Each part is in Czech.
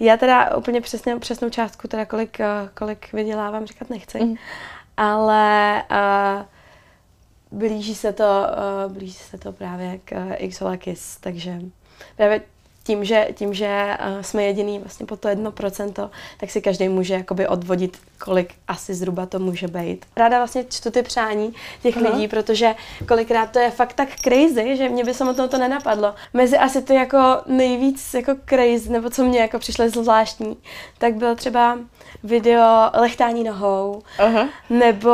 Já teda úplně přesně, přesnou částku, teda kolik, eh, kolik vydělávám, říkat nechci, mm. ale uh, blíží se to, uh, blíží se to právě k uh, Xolakis, takže právě tím, že, tím, že uh, jsme jediný vlastně po to jedno procento, tak si každý může jakoby odvodit, kolik asi zhruba to může být. Ráda vlastně čtu ty přání těch uh-huh. lidí, protože kolikrát to je fakt tak crazy, že mě by samotnou to nenapadlo. Mezi asi ty jako nejvíc jako crazy, nebo co mě jako přišlo zvláštní, tak bylo třeba video lechtání nohou, uh-huh. nebo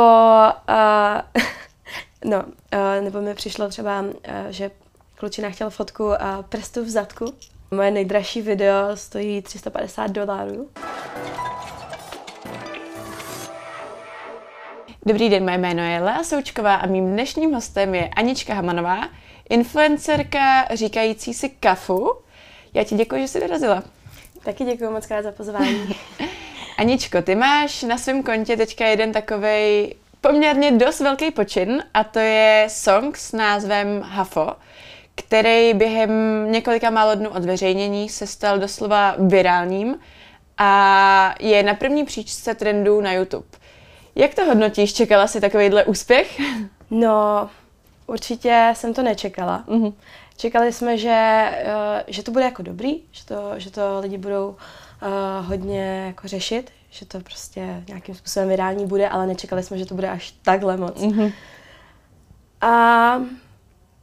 uh, no, uh, nebo mi přišlo třeba, uh, že klučina chtěl fotku uh, prstu v zadku Moje nejdražší video stojí 350 dolarů. Dobrý den, moje jméno je Lea Součková a mým dnešním hostem je Anička Hamanová, influencerka říkající si kafu. Já ti děkuji, že jsi dorazila. Taky děkuji moc krát za pozvání. Aničko, ty máš na svém kontě teďka jeden takový poměrně dost velký počin a to je song s názvem Hafo který během několika málo dnů od veřejnění se stal doslova virálním a je na první příčce trendů na YouTube. Jak to hodnotíš? Čekala jsi takovýhle úspěch? No, určitě jsem to nečekala. Mm-hmm. Čekali jsme, že, uh, že to bude jako dobrý, že to, že to lidi budou uh, hodně jako řešit, že to prostě nějakým způsobem virální bude, ale nečekali jsme, že to bude až takhle moc. Mm-hmm. A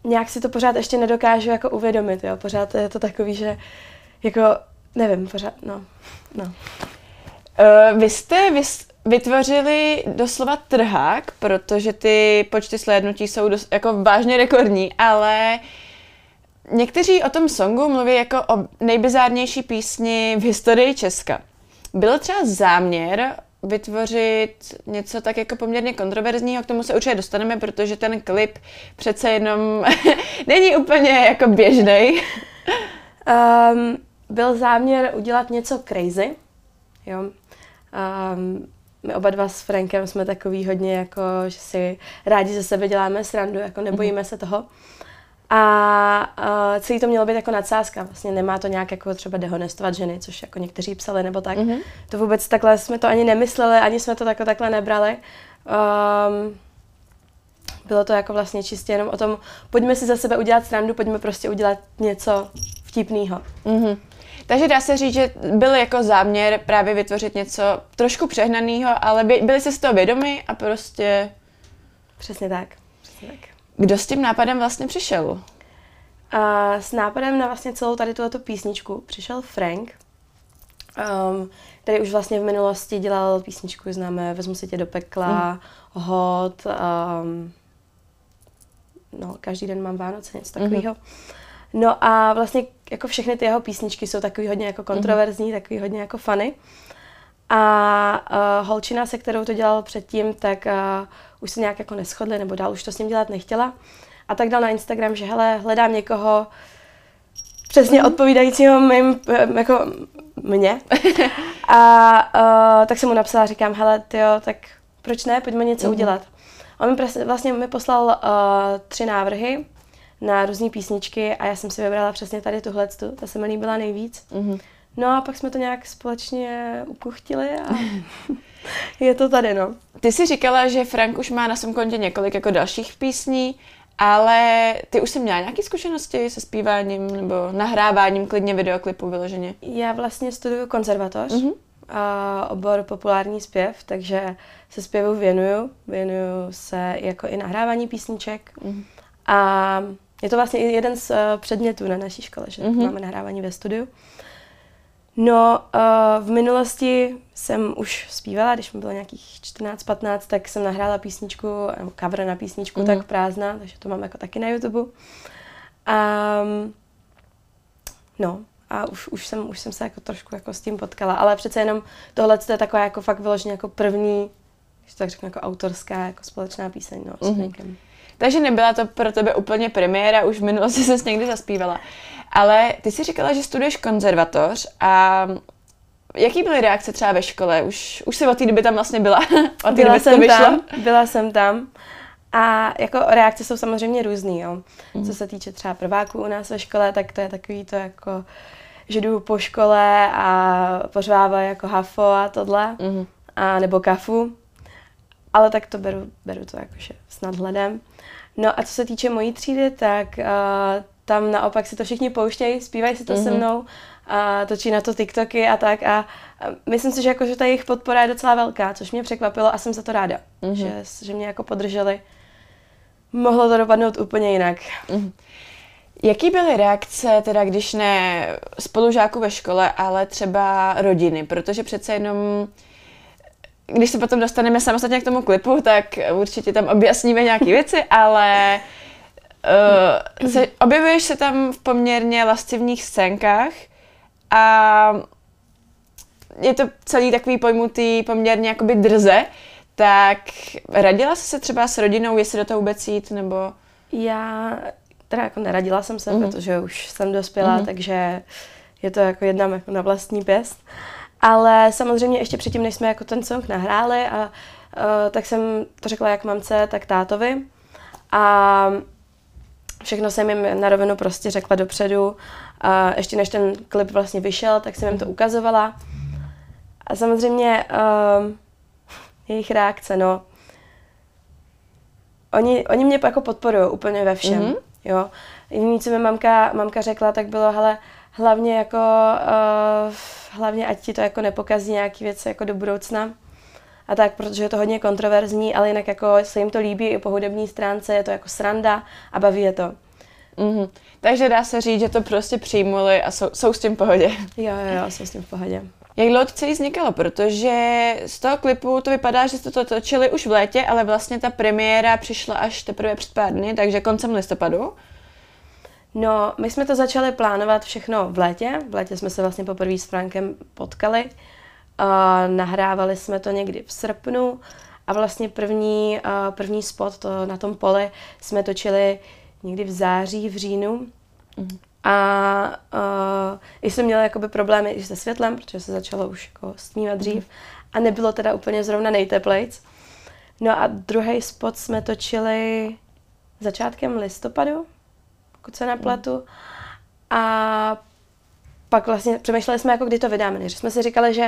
nějak si to pořád ještě nedokážu jako uvědomit, jo. Pořád je to takový, že jako, nevím, pořád, no, no. Uh, vy jste vy, vytvořili doslova trhák, protože ty počty slédnutí jsou dos, jako vážně rekordní, ale někteří o tom songu mluví jako o nejbizárnější písni v historii Česka. Byl třeba záměr vytvořit něco tak jako poměrně kontroverzního, k tomu se určitě dostaneme, protože ten klip přece jenom není úplně jako běžný. um, byl záměr udělat něco crazy, jo. Um, my oba dva s Frankem jsme takový hodně jako, že si rádi ze sebe děláme srandu, jako nebojíme mm-hmm. se toho. A uh, celý to mělo být jako nadsázka, vlastně nemá to nějak jako třeba dehonestovat ženy, což jako někteří psali nebo tak. Mm-hmm. To vůbec takhle jsme to ani nemysleli, ani jsme to tako, takhle nebrali. Um, bylo to jako vlastně čistě jenom o tom, pojďme si za sebe udělat srandu, pojďme prostě udělat něco vtipného. Mm-hmm. Takže dá se říct, že byl jako záměr právě vytvořit něco trošku přehnaného, ale by, byli si z toho vědomi a prostě... Přesně tak. Přesně tak. Kdo s tím nápadem vlastně přišel? A s nápadem na vlastně celou tady tuto písničku přišel Frank, um, který už vlastně v minulosti dělal písničku, známe Vezmu se tě do pekla, mm. Hot, um, no, každý den mám Vánoce, něco takového. Mm. No a vlastně jako všechny ty jeho písničky jsou takový hodně jako kontroverzní, mm. takový hodně jako funny. A uh, holčina, se kterou to dělal předtím, tak uh, už se nějak jako neschodli, nebo dál už to s ním dělat nechtěla. A tak dal na Instagram, že hele, hledám někoho přesně odpovídajícího mým, jako mě. A uh, tak jsem mu napsala, říkám, hele, tyjo, tak proč ne, pojďme něco mm. udělat. A on mi vlastně mi poslal uh, tři návrhy na různé písničky a já jsem si vybrala přesně tady tuhle, ta se mi líbila nejvíc. Mm. No a pak jsme to nějak společně ukuchtili a je to tady, no. Ty jsi říkala, že Frank už má na svém kontě několik jako dalších písní, ale ty už jsi měla nějaké zkušenosti se zpíváním nebo nahráváním klidně videoklipu vyloženě? Já vlastně studuju konzervatoř, mm-hmm. a obor populární zpěv, takže se zpěvu věnuju. Věnuju se jako i nahrávání písniček. Mm-hmm. A je to vlastně jeden z uh, předmětů na naší škole, že mm-hmm. máme nahrávání ve studiu. No, uh, v minulosti jsem už zpívala, když mi bylo nějakých 14-15, tak jsem nahrála písničku, nebo cover na písničku mm. Tak prázdná, takže to mám jako taky na YouTube. Um, no, a už, už, jsem, už jsem se jako trošku jako s tím potkala, ale přece jenom tohle je taková jako fakt vyloženě jako první, když to tak řeknu, jako autorská, jako společná píseň, no, s mm-hmm. Takže nebyla to pro tebe úplně premiéra, už v minulosti jsi někdy zaspívala. Ale ty jsi říkala, že studuješ konzervatoř a jaký byly reakce třeba ve škole? Už, už jsi od té doby tam vlastně byla? od té byla jsem tam, byla jsem tam. A jako reakce jsou samozřejmě různý, jo. Mm. Co se týče třeba prváků u nás ve škole, tak to je takový to jako, že jdu po škole a pořvávají jako hafo a tohle, mm-hmm. a nebo kafu. Ale tak to beru, beru to jakože s nadhledem. No a co se týče mojí třídy, tak uh, tam naopak si to všichni pouštějí, zpívají si to mm-hmm. se mhm. mnou, a točí na to TikToky a tak a, a myslím si, že, jako, že ta jejich podpora je docela velká, což mě překvapilo a jsem za to ráda, mm-hmm. že, že mě jako podrželi. Mohlo to dopadnout úplně jinak. Mm-hmm. Jaký byly reakce, teda když ne spolužáků ve škole, ale třeba rodiny? Protože přece jenom, když se potom dostaneme samostatně k tomu klipu, tak určitě tam objasníme nějaké věci, ale uh, se, objevuješ se tam v poměrně lascivních scénkách a je to celý takový pojmutý poměrně jakoby drze, tak radila jsi se třeba s rodinou, jestli do toho vůbec jít, nebo... Já teda jako neradila jsem se, mm. protože už jsem dospělá, mm. takže je to jako jedna jako na vlastní pěst. Ale samozřejmě ještě předtím, než jsme jako ten song nahráli, a, uh, tak jsem to řekla jak mamce, tak tátovi. A všechno jsem jim na rovinu prostě řekla dopředu. A ještě než ten klip vlastně vyšel, tak jsem jim to ukazovala. A samozřejmě uh, jejich reakce, no. Oni, oni mě jako podporují úplně ve všem. Mm-hmm. Jo. Jediné, co mi mamka, mamka řekla, tak bylo, hele, hlavně jako, uh, hlavně ať ti to jako nepokazí nějaký věci jako do budoucna. A tak, protože je to hodně kontroverzní, ale jinak jako se jim to líbí i po hudební stránce, je to jako sranda a baví je to. Mm-hmm. Takže dá se říct, že to prostě přijmuli a jsou, jsou s tím v pohodě. Jo, jo, jo, jsou s tím v pohodě. Jak dlouho to celý vznikalo? Protože z toho klipu to vypadá, že jste to točili už v létě, ale vlastně ta premiéra přišla až teprve před pár dny, takže koncem listopadu. No, my jsme to začali plánovat všechno v létě. V létě jsme se vlastně poprvé s Frankem potkali. Uh, nahrávali jsme to někdy v srpnu a vlastně první, uh, první spot to na tom poli jsme točili někdy v září, v říjnu. Mm. A uh, jsem měla jakoby problémy i se světlem, protože se začalo už jako stmívat dřív. Mm. A nebylo teda úplně zrovna nejteplejc. No a druhý spot jsme točili začátkem listopadu, pokud se nepletu. A pak vlastně přemýšleli jsme, jako kdy to vydáme. Že jsme si říkali, že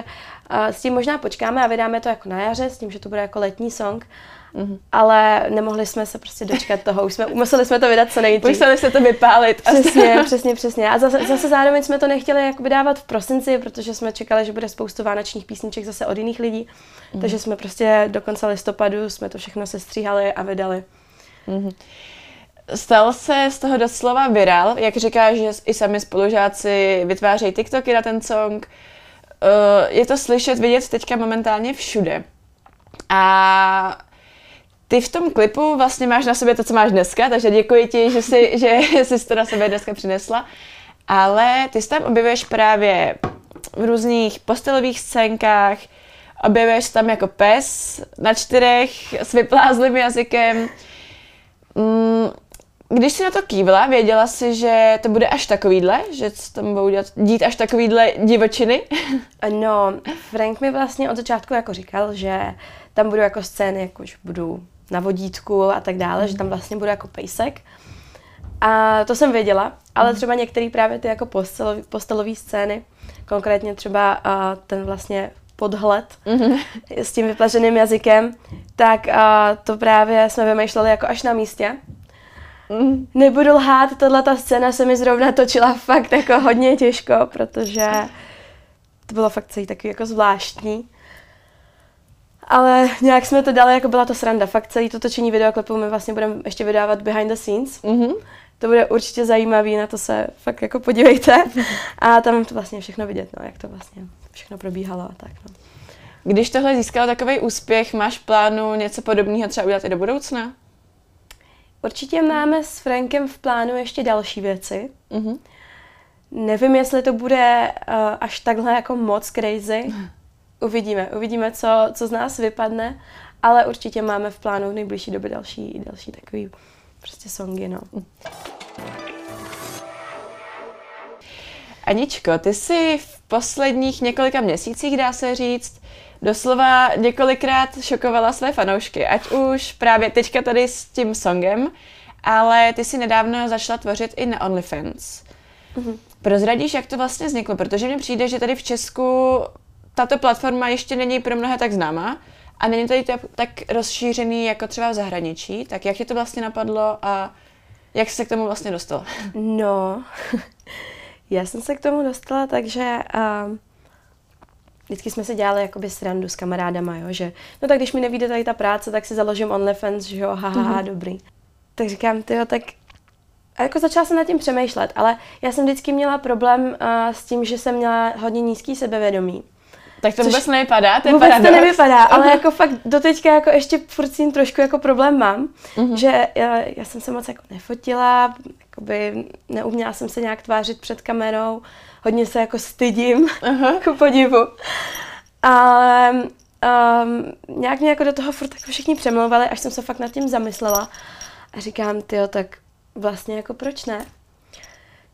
uh, s tím možná počkáme a vydáme to jako na jaře, s tím, že to bude jako letní song. Mm-hmm. Ale nemohli jsme se prostě dočkat toho. Už jsme, museli jsme to vydat co nejdřív. Museli se to vypálit. Přesně, přesně, přesně. A zase, zase zároveň jsme to nechtěli jako vydávat v prosinci, protože jsme čekali, že bude spoustu vánočních písniček zase od jiných lidí. Mm-hmm. Takže jsme prostě do konce listopadu jsme to všechno sestříhali a vydali. Mm-hmm. Stal se z toho doslova viral, jak říkáš, že i sami spolužáci vytvářejí TikToky na ten song. Uh, je to slyšet, vidět teďka momentálně všude. A ty v tom klipu vlastně máš na sobě to, co máš dneska, takže děkuji ti, že jsi, že jsi to na sebe dneska přinesla. Ale ty se tam objevuješ právě v různých postelových scénkách, objevuješ tam jako pes na čtyřech s vyplázlým jazykem. Mm, když jsi na to kývla, věděla jsi, že to bude až takovýhle, že se tam budou dělat, dít až takovýhle divočiny? No, Frank mi vlastně od začátku jako říkal, že tam budou jako scény, jako už budu na vodítku a tak dále, mm. že tam vlastně budu jako pejsek. A to jsem věděla, ale mm. třeba některé právě ty jako postelové postelové scény, konkrétně třeba uh, ten vlastně podhled mm. s tím vyplaženým jazykem, tak uh, to právě jsme vymýšleli jako až na místě. Mm. Nebudu lhát, tahle ta scéna se mi zrovna točila fakt jako hodně těžko, protože to bylo fakt celý takový jako zvláštní. Ale nějak jsme to dali, jako byla to sranda. Fakt celý to točení videoklipu my vlastně budeme ještě vydávat behind the scenes. Mm-hmm. To bude určitě zajímavý, na to se fakt jako podívejte. A tam to vlastně všechno vidět, no, jak to vlastně všechno probíhalo a tak. No. Když tohle získalo takový úspěch, máš plánu něco podobného třeba udělat i do budoucna? Určitě máme s Frankem v plánu ještě další věci. Mm-hmm. Nevím, jestli to bude uh, až takhle jako moc crazy. Uvidíme, uvidíme, co, co z nás vypadne, ale určitě máme v plánu v nejbližší době další, další takový prostě songy, no. Aničko, ty jsi v posledních několika měsících, dá se říct, doslova několikrát šokovala své fanoušky, ať už právě teďka tady s tím songem, ale ty si nedávno začala tvořit i na OnlyFans. Mm-hmm. Prozradíš, jak to vlastně vzniklo? Protože mně přijde, že tady v Česku tato platforma ještě není pro mnohé tak známá a není tady tak rozšířený jako třeba v zahraničí. Tak jak tě to vlastně napadlo a jak jsi se k tomu vlastně dostala? No, já jsem se k tomu dostala, takže vždycky jsme se dělali jakoby srandu s kamarádama, jo, že no tak když mi nevíde tady ta práce, tak si založím OnlyFans, že jo, haha, mm-hmm. dobrý. Tak říkám, ty jo, tak a jako začala jsem nad tím přemýšlet, ale já jsem vždycky měla problém uh, s tím, že jsem měla hodně nízký sebevědomí. Tak to vůbec nevypadá, to je vůbec paradox. to nevypadá, ale jako fakt doteďka jako ještě furt s tím trošku jako problém mám, uh-huh. že já, já jsem se moc jako nefotila, jakoby neuměla jsem se nějak tvářit před kamerou, hodně se jako stydím, uh-huh. jako podivu. Ale um, nějak mě jako do toho furt jako všichni přemlouvali, až jsem se fakt nad tím zamyslela. A říkám, ty tak vlastně jako proč ne?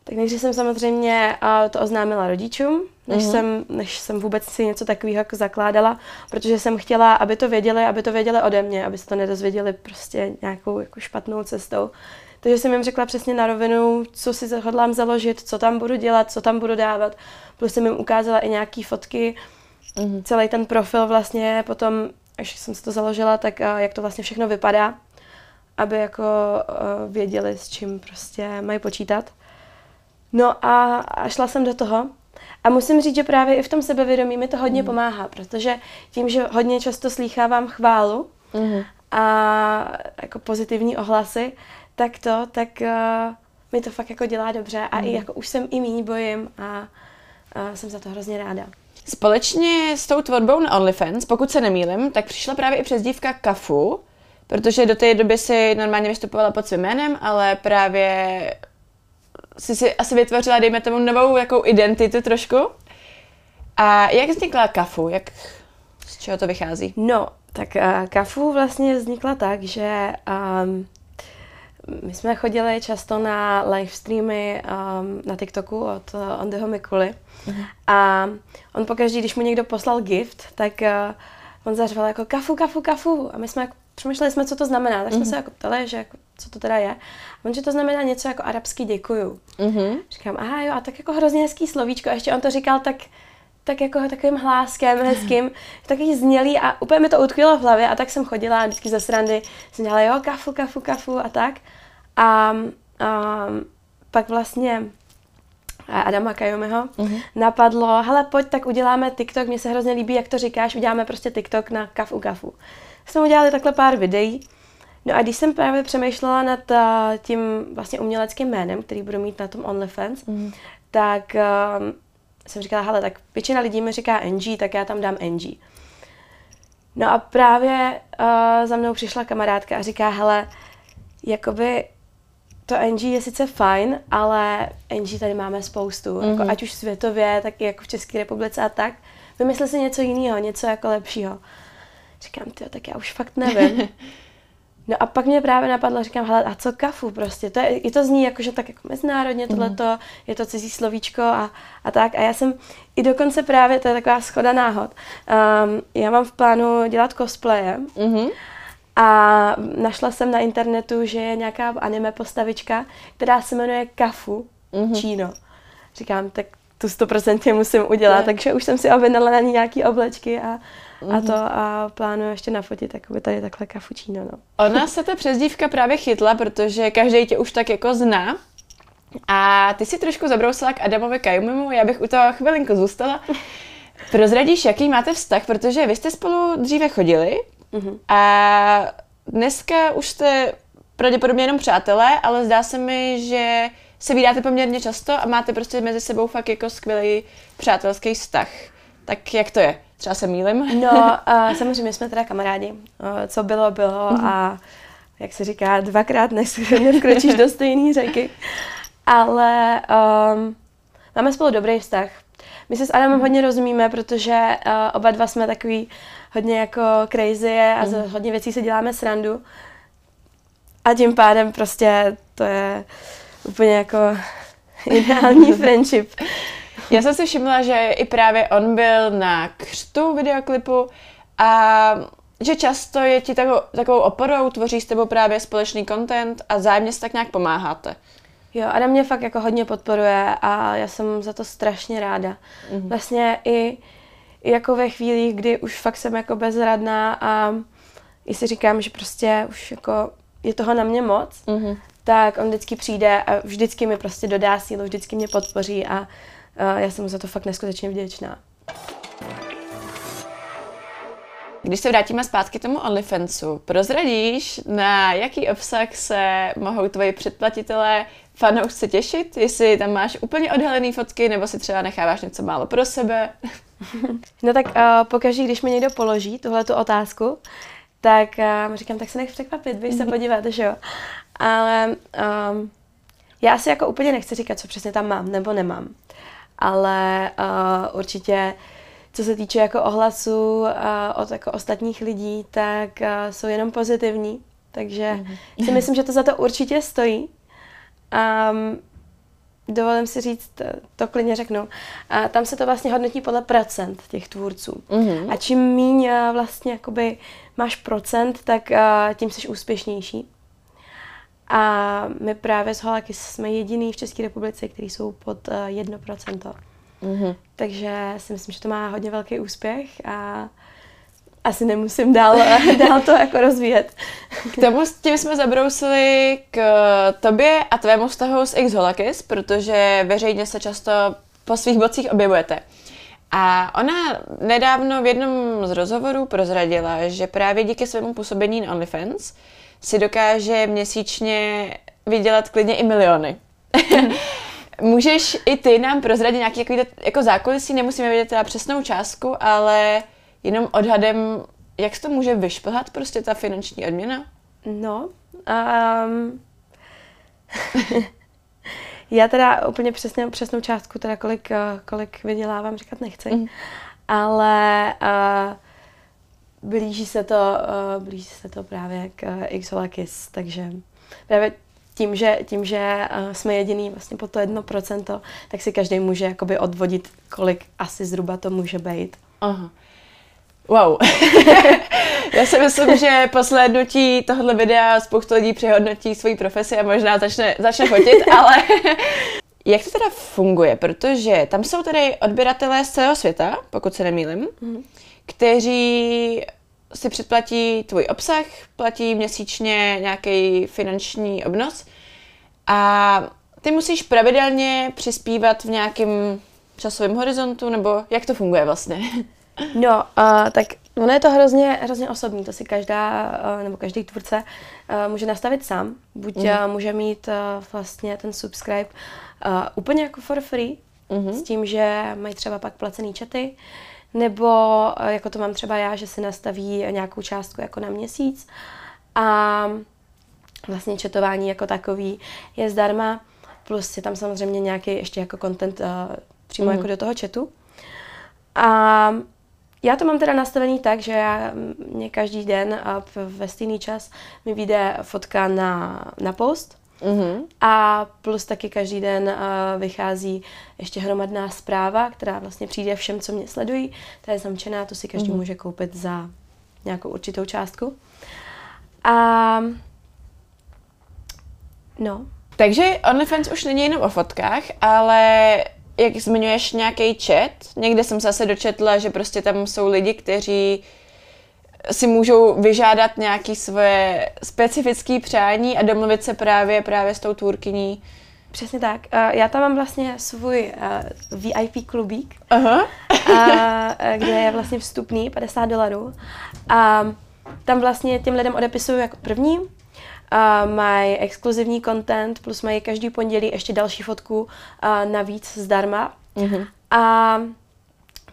Tak nejdřív jsem samozřejmě uh, to oznámila rodičům, než, mm-hmm. jsem, než jsem vůbec si něco takového jako zakládala, protože jsem chtěla, aby to věděli, aby to věděli ode mě, aby se to nedozvěděli prostě nějakou jako špatnou cestou. Takže jsem jim řekla přesně na rovinu, co si hodlám založit, co tam budu dělat, co tam budu dávat. Plus jsem jim ukázala i nějaké fotky, mm-hmm. celý ten profil vlastně potom, až jsem si to založila, tak jak to vlastně všechno vypadá, aby jako věděli, s čím prostě mají počítat. No a, a šla jsem do toho. A musím říct, že právě i v tom sebevědomí mi to hodně mm. pomáhá, protože tím, že hodně často slýchávám chválu mm. a jako pozitivní ohlasy, tak to, tak uh, mi to fakt jako dělá dobře a mm. i jako už jsem i méně bojím a, a jsem za to hrozně ráda. Společně s tou tvorbou na OnlyFans, pokud se nemýlim, tak přišla právě i přezdívka Kafu, protože do té doby si normálně vystupovala pod svým jménem, ale právě si si asi vytvořila, dejme tomu, novou jakou identitu trošku. A jak vznikla Kafu? Jak, z čeho to vychází? No, tak uh, Kafu vlastně vznikla tak, že um, my jsme chodili často na live streamy um, na TikToku od uh, Ondyho Mikuly uh-huh. a on pokaždý, když mu někdo poslal gift, tak uh, on zařval jako kafu, kafu, kafu a my jsme jako přemýšleli jsme, co to znamená, tak jsme uh-huh. se jako ptali, že jako, co to teda je. On, že to znamená něco jako arabský děkuju. Uh-huh. Říkám, aha jo, a tak jako hrozně hezký slovíčko. A ještě on to říkal tak, tak jako takovým hláskem hezkým, takový znělý a úplně mi to utkvělo v hlavě a tak jsem chodila vždycky ze srandy, jsem dělala jo, kafu, kafu, kafu a tak. A, a pak vlastně Adama Kajomiho uh-huh. napadlo, hele pojď, tak uděláme TikTok, mně se hrozně líbí, jak to říkáš, uděláme prostě TikTok na kafu kafu jsme udělali takhle pár videí. No a když jsem právě přemýšlela nad uh, tím vlastně uměleckým jménem, který budu mít na tom OnlyFans, mm. tak uh, jsem říkala, hele, tak většina lidí mi říká NG, tak já tam dám NG. No a právě uh, za mnou přišla kamarádka a říká, hele, jakoby to NG je sice fajn, ale NG tady máme spoustu, mm-hmm. jako mhm. ať už světově, tak i jako v České republice a tak. Vymysli si něco jiného, něco jako lepšího. Říkám, ty, tak já už fakt nevím. No a pak mě právě napadlo, říkám, hele, a co kafu prostě, to je, i to zní jakože tak jako mezinárodně mhm. tohleto, mm. je to cizí slovíčko a, a tak. A já jsem i dokonce právě, to je taková schoda náhod, um, já mám v plánu dělat cosplaye mm-hmm. a našla jsem na internetu, že je nějaká anime postavička, která se jmenuje Kafu mm-hmm. Číno. Říkám, tak tu stoprocentně musím udělat, je. takže už jsem si objednala na ní nějaký oblečky a mm-hmm. a to mhm. a plánuju ještě nafotit jakoby tady takhle kafučíno. No. Ona se ta přezdívka právě chytla, protože každý tě už tak jako zná. A ty si trošku zabrousila k Adamovi Kajumimu, já bych u toho chvilinku zůstala. Prozradíš, jaký máte vztah, protože vy jste spolu dříve chodili mm-hmm. a dneska už jste pravděpodobně jenom přátelé, ale zdá se mi, že se vydáte poměrně často a máte prostě mezi sebou fakt jako skvělý přátelský vztah. Tak jak to je? Třeba se mýlim? No, uh, samozřejmě jsme teda kamarádi. Uh, co bylo, bylo mm-hmm. a jak se říká, dvakrát nevkročíš do stejné řeky. Ale um, máme spolu dobrý vztah. My se s Adamem mm. hodně rozumíme, protože uh, oba dva jsme takový hodně jako crazy a mm. z hodně věcí se děláme srandu. A tím pádem prostě to je úplně jako ideální friendship. Já jsem si všimla, že i právě on byl na křtu videoklipu a že často je ti takovou, takovou oporou, tvoří s tebou právě společný content a zájemně si tak nějak pomáháte. Jo, Adam mě fakt jako hodně podporuje a já jsem za to strašně ráda. Mm-hmm. Vlastně i, i jako ve chvíli, kdy už fakt jsem jako bezradná a i si říkám, že prostě už jako je toho na mě moc, mm-hmm. Tak on vždycky přijde a vždycky mi prostě dodá sílu, vždycky mě podpoří a, já jsem mu za to fakt neskutečně vděčná. Když se vrátíme zpátky tomu OnlyFansu, prozradíš, na jaký obsah se mohou tvoji předplatitelé fanoušci těšit? Jestli tam máš úplně odhalený fotky, nebo si třeba necháváš něco málo pro sebe? no tak uh, pokaždé, když mi někdo položí tuhle tu otázku, tak uh, říkám, tak se nech překvapit, běž se podívat, že jo. Ale um, já asi jako úplně nechci říkat, co přesně tam mám nebo nemám. Ale uh, určitě co se týče jako ohlasů uh, od jako ostatních lidí, tak uh, jsou jenom pozitivní. Takže mm-hmm. si myslím, že to za to určitě stojí. Um, dovolím si říct, to klidně řeknu, a tam se to vlastně hodnotí podle procent těch tvůrců. Mm-hmm. A čím míň vlastně jakoby máš procent, tak tím jsi úspěšnější. A my právě s Holaky jsme jediný v České republice, kteří jsou pod uh, 1%. Mm-hmm. Takže si myslím, že to má hodně velký úspěch a asi nemusím dál, dál to jako rozvíjet. K tomu s tím jsme zabrousili k tobě a tvému vztahu s X Holakis, protože veřejně se často po svých bocích objevujete. A ona nedávno v jednom z rozhovorů prozradila, že právě díky svému působení na OnlyFans si dokáže měsíčně vydělat klidně i miliony. Můžeš i ty nám prozradit nějaký jako, jako zákulisí, nemusíme vědět teda přesnou částku, ale jenom odhadem, jak se to může vyšplhat prostě ta finanční odměna? No, um, já teda úplně přesně, přesnou částku, teda kolik, eh, kolik vydělávám, říkat nechci, mm. ale uh, blíží se to, uh, blíží se to právě k uh, Xolakis, takže právě tím, že, tím, že uh, jsme jediný vlastně po to jedno procento, tak si každý může jakoby odvodit, kolik asi zhruba to může být. Aha. Wow. Já si myslím, že po slednutí tohle videa spoustu lidí přehodnotí svoji profesi a možná začne, začne fotit, ale jak to teda funguje? Protože tam jsou tady odběratelé z celého světa, pokud se nemýlim, mm. Kteří si předplatí tvůj obsah, platí měsíčně nějaký finanční obnos a ty musíš pravidelně přispívat v nějakém časovém horizontu, nebo jak to funguje vlastně? No, uh, tak ono je to hrozně, hrozně osobní, to si každá, uh, nebo každý tvůrce uh, může nastavit sám. Buď mm. uh, může mít uh, vlastně ten subscribe uh, úplně jako for free, mm-hmm. s tím, že mají třeba pak placený chaty, nebo uh, jako to mám třeba já, že si nastaví nějakou částku jako na měsíc a vlastně četování jako takový je zdarma, plus je tam samozřejmě nějaký ještě jako content uh, přímo mm. jako do toho chatu. A já to mám teda nastavený tak, že já, mě každý den a ve stejný čas mi vyjde fotka na, na post, Mm-hmm. A plus taky každý den uh, vychází ještě hromadná zpráva, která vlastně přijde všem, co mě sledují. Ta je zamčená, to si každý mm-hmm. může koupit za nějakou určitou částku. A no. Takže OnlyFans už není jenom o fotkách, ale jak zmiňuješ nějaký chat, někde jsem zase dočetla, že prostě tam jsou lidi, kteří si můžou vyžádat nějaké svoje specifické přání a domluvit se právě právě s tou tvůrkyní. Přesně tak. Já tam mám vlastně svůj VIP klubík, Aha. kde je vlastně vstupný 50 dolarů. A tam vlastně těm lidem odepisuju jako první, Uh, mají exkluzivní content, plus mají každý pondělí ještě další fotku uh, navíc zdarma. Mm-hmm. A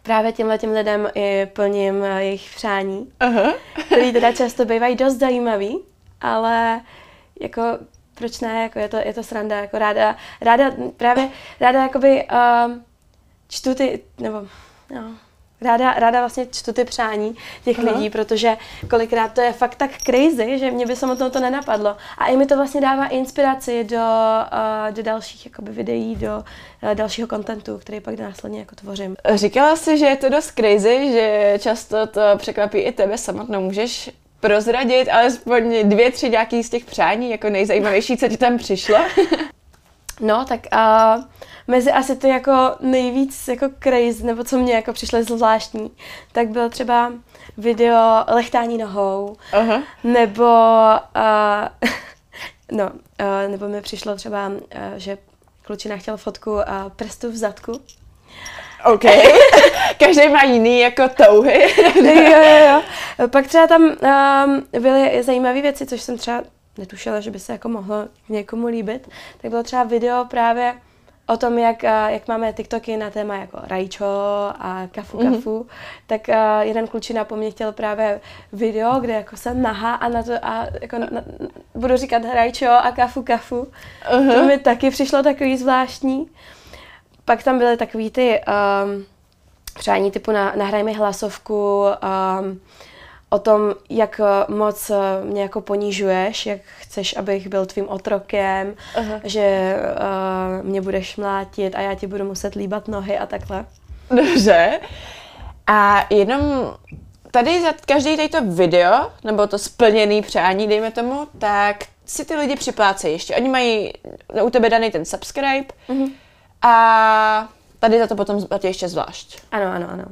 právě těmhle těm lidem i plním uh, jejich přání, uh-huh. který teda často bývají dost zajímavý, ale jako proč ne, jako je to, je to sranda, jako ráda, ráda právě, ráda jakoby uh, čtu ty, nebo no, ráda, ráda vlastně čtu ty přání těch uh-huh. lidí, protože kolikrát to je fakt tak crazy, že mě by samotnou to nenapadlo. A i mi to vlastně dává inspiraci do, uh, do dalších jakoby, videí, do uh, dalšího kontentu, který pak následně jako tvořím. Říkala jsi, že je to dost crazy, že často to překvapí i tebe samotnou. Můžeš prozradit alespoň dvě, tři nějaký z těch přání, jako nejzajímavější, co ti tam přišlo? No, tak a mezi asi to jako nejvíc jako crazy, nebo co mě jako přišlo zvláštní, tak byl třeba video lechtání nohou, Aha. nebo uh, no, uh, nebo mi přišlo třeba, uh, že klučina chtěl fotku uh, prstu v zadku. OK. Každý má jiný jako touhy. jo, jo, jo. Pak třeba tam um, byly zajímavé věci, což jsem třeba netušila, že by se jako mohlo někomu líbit. Tak bylo třeba video právě o tom, jak, uh, jak máme TikToky na téma jako rajčo a kafu Mhm. kafu, mm-hmm. tak uh, jeden klučina po mně chtěl právě video, kde jako jsem nahá a na to a jako na, budu říkat rajčo a kafu kafu. Aha. To mi taky přišlo takový zvláštní. Pak tam byly takový ty um, přání typu na, nahraj mi hlasovku um, o tom, jak eh, moc eh, mě jako ponížuješ, jak chceš, abych byl tvým otrokem, Aha. že uh, mě budeš mlátit a já ti budu muset líbat nohy a takhle. Dobře. A jenom tady za každý tady to video, nebo to splněný přání, dejme tomu, tak si ty lidi připlácejí ještě. Oni mají u tebe daný ten subscribe Mhm. a tady za to potom zaplatí ještě zvlášť. Ano, ano, ano.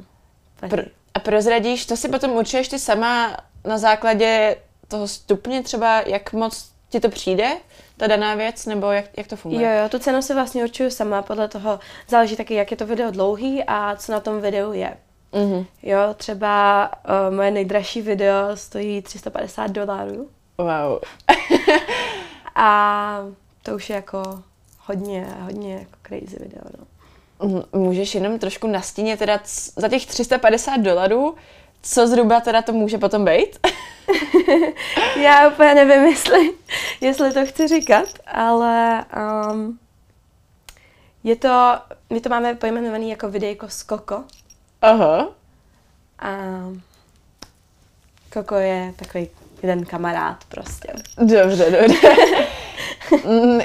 Platí. Pr- a prozradíš, to si potom určuješ ty sama na základě toho stupně třeba, jak moc ti to přijde, ta daná věc, nebo jak, jak to funguje? Jo, jo, tu cenu si vlastně určuju sama, podle toho záleží taky, jak je to video dlouhý a co na tom videu je. Mhm. Jo, třeba uh, moje nejdražší video stojí 350 dolarů Wow. a to už je jako hodně, hodně jako crazy video, no. Můžeš jenom trošku nastínit teda za těch 350 dolarů, co zhruba teda to může potom být? Já úplně nevím, jestli, jestli to chci říkat, ale um, je to, my to máme pojmenovaný jako videjko z Koko Aha. a Koko je takový jeden kamarád prostě. Dobře, dobře.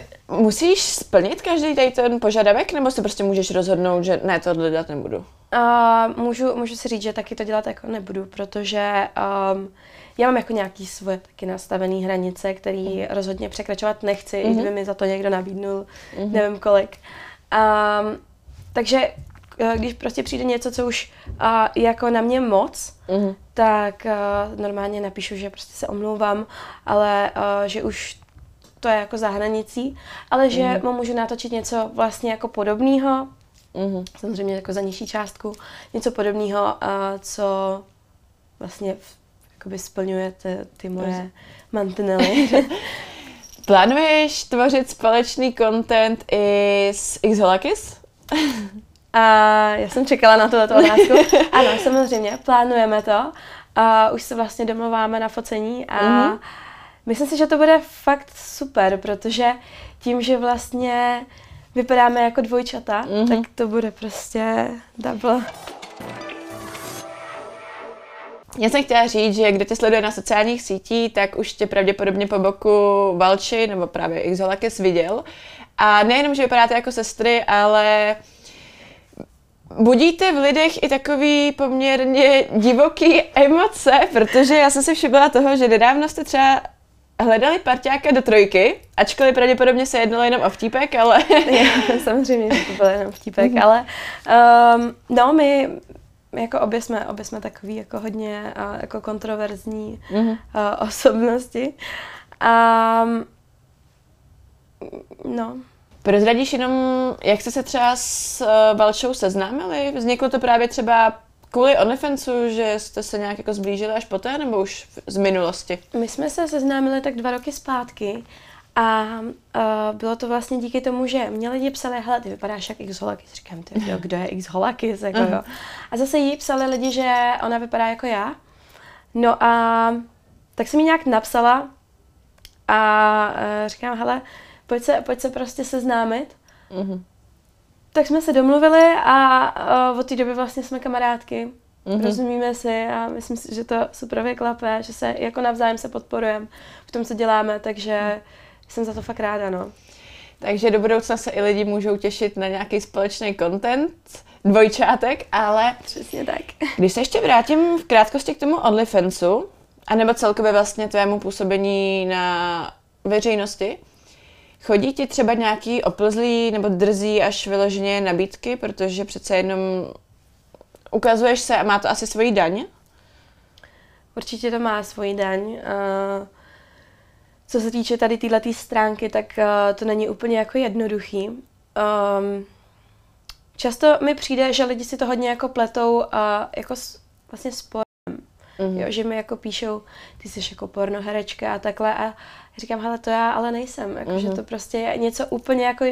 Mm, Musíš splnit každý tady ten požadavek, nebo si prostě můžeš rozhodnout, že ne, tohle dělat nebudu? Uh, můžu, můžu si říct, že taky to dělat jako nebudu, protože um, já mám jako nějaký svoje taky nastavené hranice, který rozhodně překračovat nechci, mm-hmm. i kdyby mi za to někdo nabídnul, mm-hmm. nevím kolik. Um, takže když prostě přijde něco, co už uh, jako na mě moc, Mhm. tak uh, normálně napíšu, že prostě se omlouvám, ale uh, že už to je jako za hranicí, ale že mm-hmm. můžu natočit něco vlastně jako podobného, Mhm. samozřejmě jako za nižší částku, něco podobného, uh, co vlastně v- jakoby splňuje ty, ty moje mantinely. Plánuješ tvořit společný content i s Xholakis? A já jsem čekala na tuto otázku. Ano, samozřejmě, plánujeme to. A už se vlastně domluváme na focení a Mhm. mm-hmm. Myslím si, že to bude fakt super, protože tím, že vlastně vypadáme jako dvojčata, Mhm. mm-hmm. tak to bude prostě double. Já jsem chtěla říct, že kdo tě sleduje na sociálních sítích, tak už tě pravděpodobně po boku Valči nebo právě Xholakis viděl. A nejenom, že vypadáte jako sestry, ale budíte v lidech i takový poměrně divoký emoce, protože já jsem si všimla toho, že nedávno jste třeba hledali parťáka do trojky, ačkoliv pravděpodobně se jednalo jenom o vtípek, ale... Samozřejmě, že to byl jenom vtípek, Mhm. ale um, no, my jako obě jsme, obě jsme takový jako hodně uh, jako kontroverzní Mhm. uh, osobnosti. Um, no, Prozradíš jenom, jak jste se třeba s uh, Valčou seznámili? Vzniklo to právě třeba kvůli OnlyFansu, že jste se nějak jako zblížili až poté, nebo už z minulosti? my jsme se seznámili tak dva roky zpátky a uh, bylo to vlastně díky tomu, že mě lidi psali, hele, ty vypadáš jak X Holakis. Říkám, ty, jo, kdo je X Holakis, jako jo. A zase jí psali lidi, že ona vypadá jako já. No a tak jsem jí nějak napsala a uh, říkám, hele, pojď se, pojď se prostě seznámit. Mhm. Tak jsme se domluvili a uh, od té doby vlastně jsme kamarádky. Mhm. Mm-hmm. Rozumíme si a myslím si, že to super klape, že se jako navzájem se podporujeme v tom, co děláme, takže jsem za to fakt ráda, no. Takže do budoucna se i lidi můžou těšit na nějaký společný content, dvojčátek, ale Přesně tak. když se ještě vrátím v krátkosti k tomu OnlyFansu, anebo celkově vlastně tvému působení na veřejnosti, Chodí ti třeba nějaký oplzlý nebo drzí až vyloženě nabídky, protože přece jenom ukazuješ se a má to asi svoji daň? Určitě to má svoji daň. Uh, co se týče tady této stránky, tak uh, to není úplně jako jednoduchý. Um, často mi přijde, že lidi si to hodně jako pletou jako vlastně s pornem. Mm-hmm. Jo, že mi jako píšou, ty jsi jako pornoherečka a takhle a říkám, hele, to já ale nejsem. Jako, mm-hmm. Že to prostě je něco úplně jako,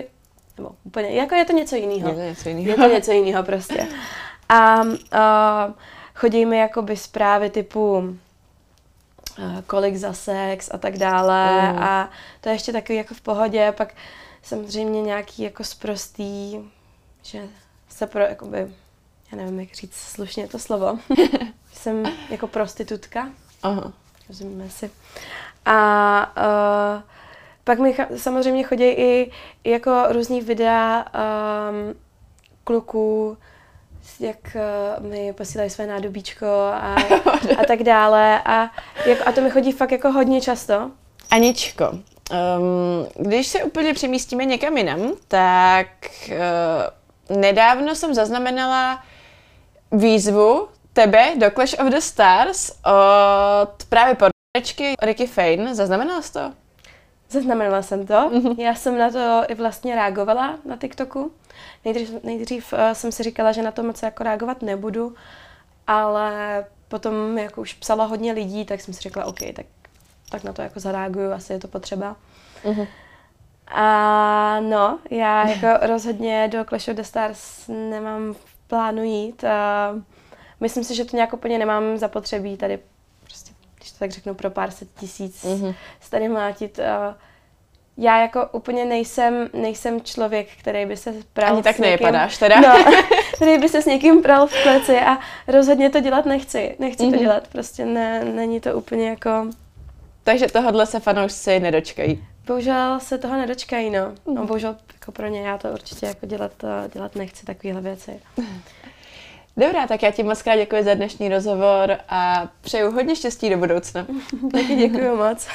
nebo úplně, jako je to něco jiného. Je to něco jiného. Je to něco jiného prostě. A uh, chodí mi jakoby zprávy typu kolik za sex a tak dále mm. a to je ještě takový jako v pohodě, pak samozřejmě nějaký jako sprostý, že se pro, jakoby, já nevím, jak říct slušně to slovo, jsem jako prostitutka, Aha. rozumíme si. A uh, pak mi samozřejmě chodí i, i jako různý videa um, kluků, jak uh, mi posílají své nádobíčko a, a tak dále. A, jak, a to mi chodí fakt jako hodně často. Aničko, um, když se úplně přemístíme někam jinam, tak uh, nedávno jsem zaznamenala výzvu tebe do Clash of the Stars od právě pornečky Ricky Fane. Zaznamenala jsi to? Zaznamenala jsem to. Mm-hmm. Já jsem na to i vlastně reagovala na TikToku. Nejdřív, nejdřív uh, jsem si říkala, že na to moc jako reagovat nebudu, ale potom jako už psala hodně lidí, tak jsem si řekla, OK, tak, tak na to jako zareaguju, asi je to potřeba. Mm-hmm. A no, já jako rozhodně do Clash of the Stars nemám plánu jít. A myslím si, že to nějak úplně nemám zapotřebí tady prostě, když to tak řeknu, pro pár set tisíc mm-hmm. se tady mlátit. A já jako úplně nejsem, nejsem člověk, který by se pral Ani tak s někým, nevypadáš teda. No, který by se s někým pral v kleci a rozhodně to dělat nechci. Nechci mm-hmm. to dělat, prostě ne, není to úplně jako... Takže tohle se fanoušci nedočkají. Bohužel se toho nedočkají, no. no bohužel jako pro ně já to určitě jako dělat, dělat nechci, takovéhle věci. Dobrá, tak já ti moc krát děkuji za dnešní rozhovor a přeju hodně štěstí do budoucna. Taky děkuji moc.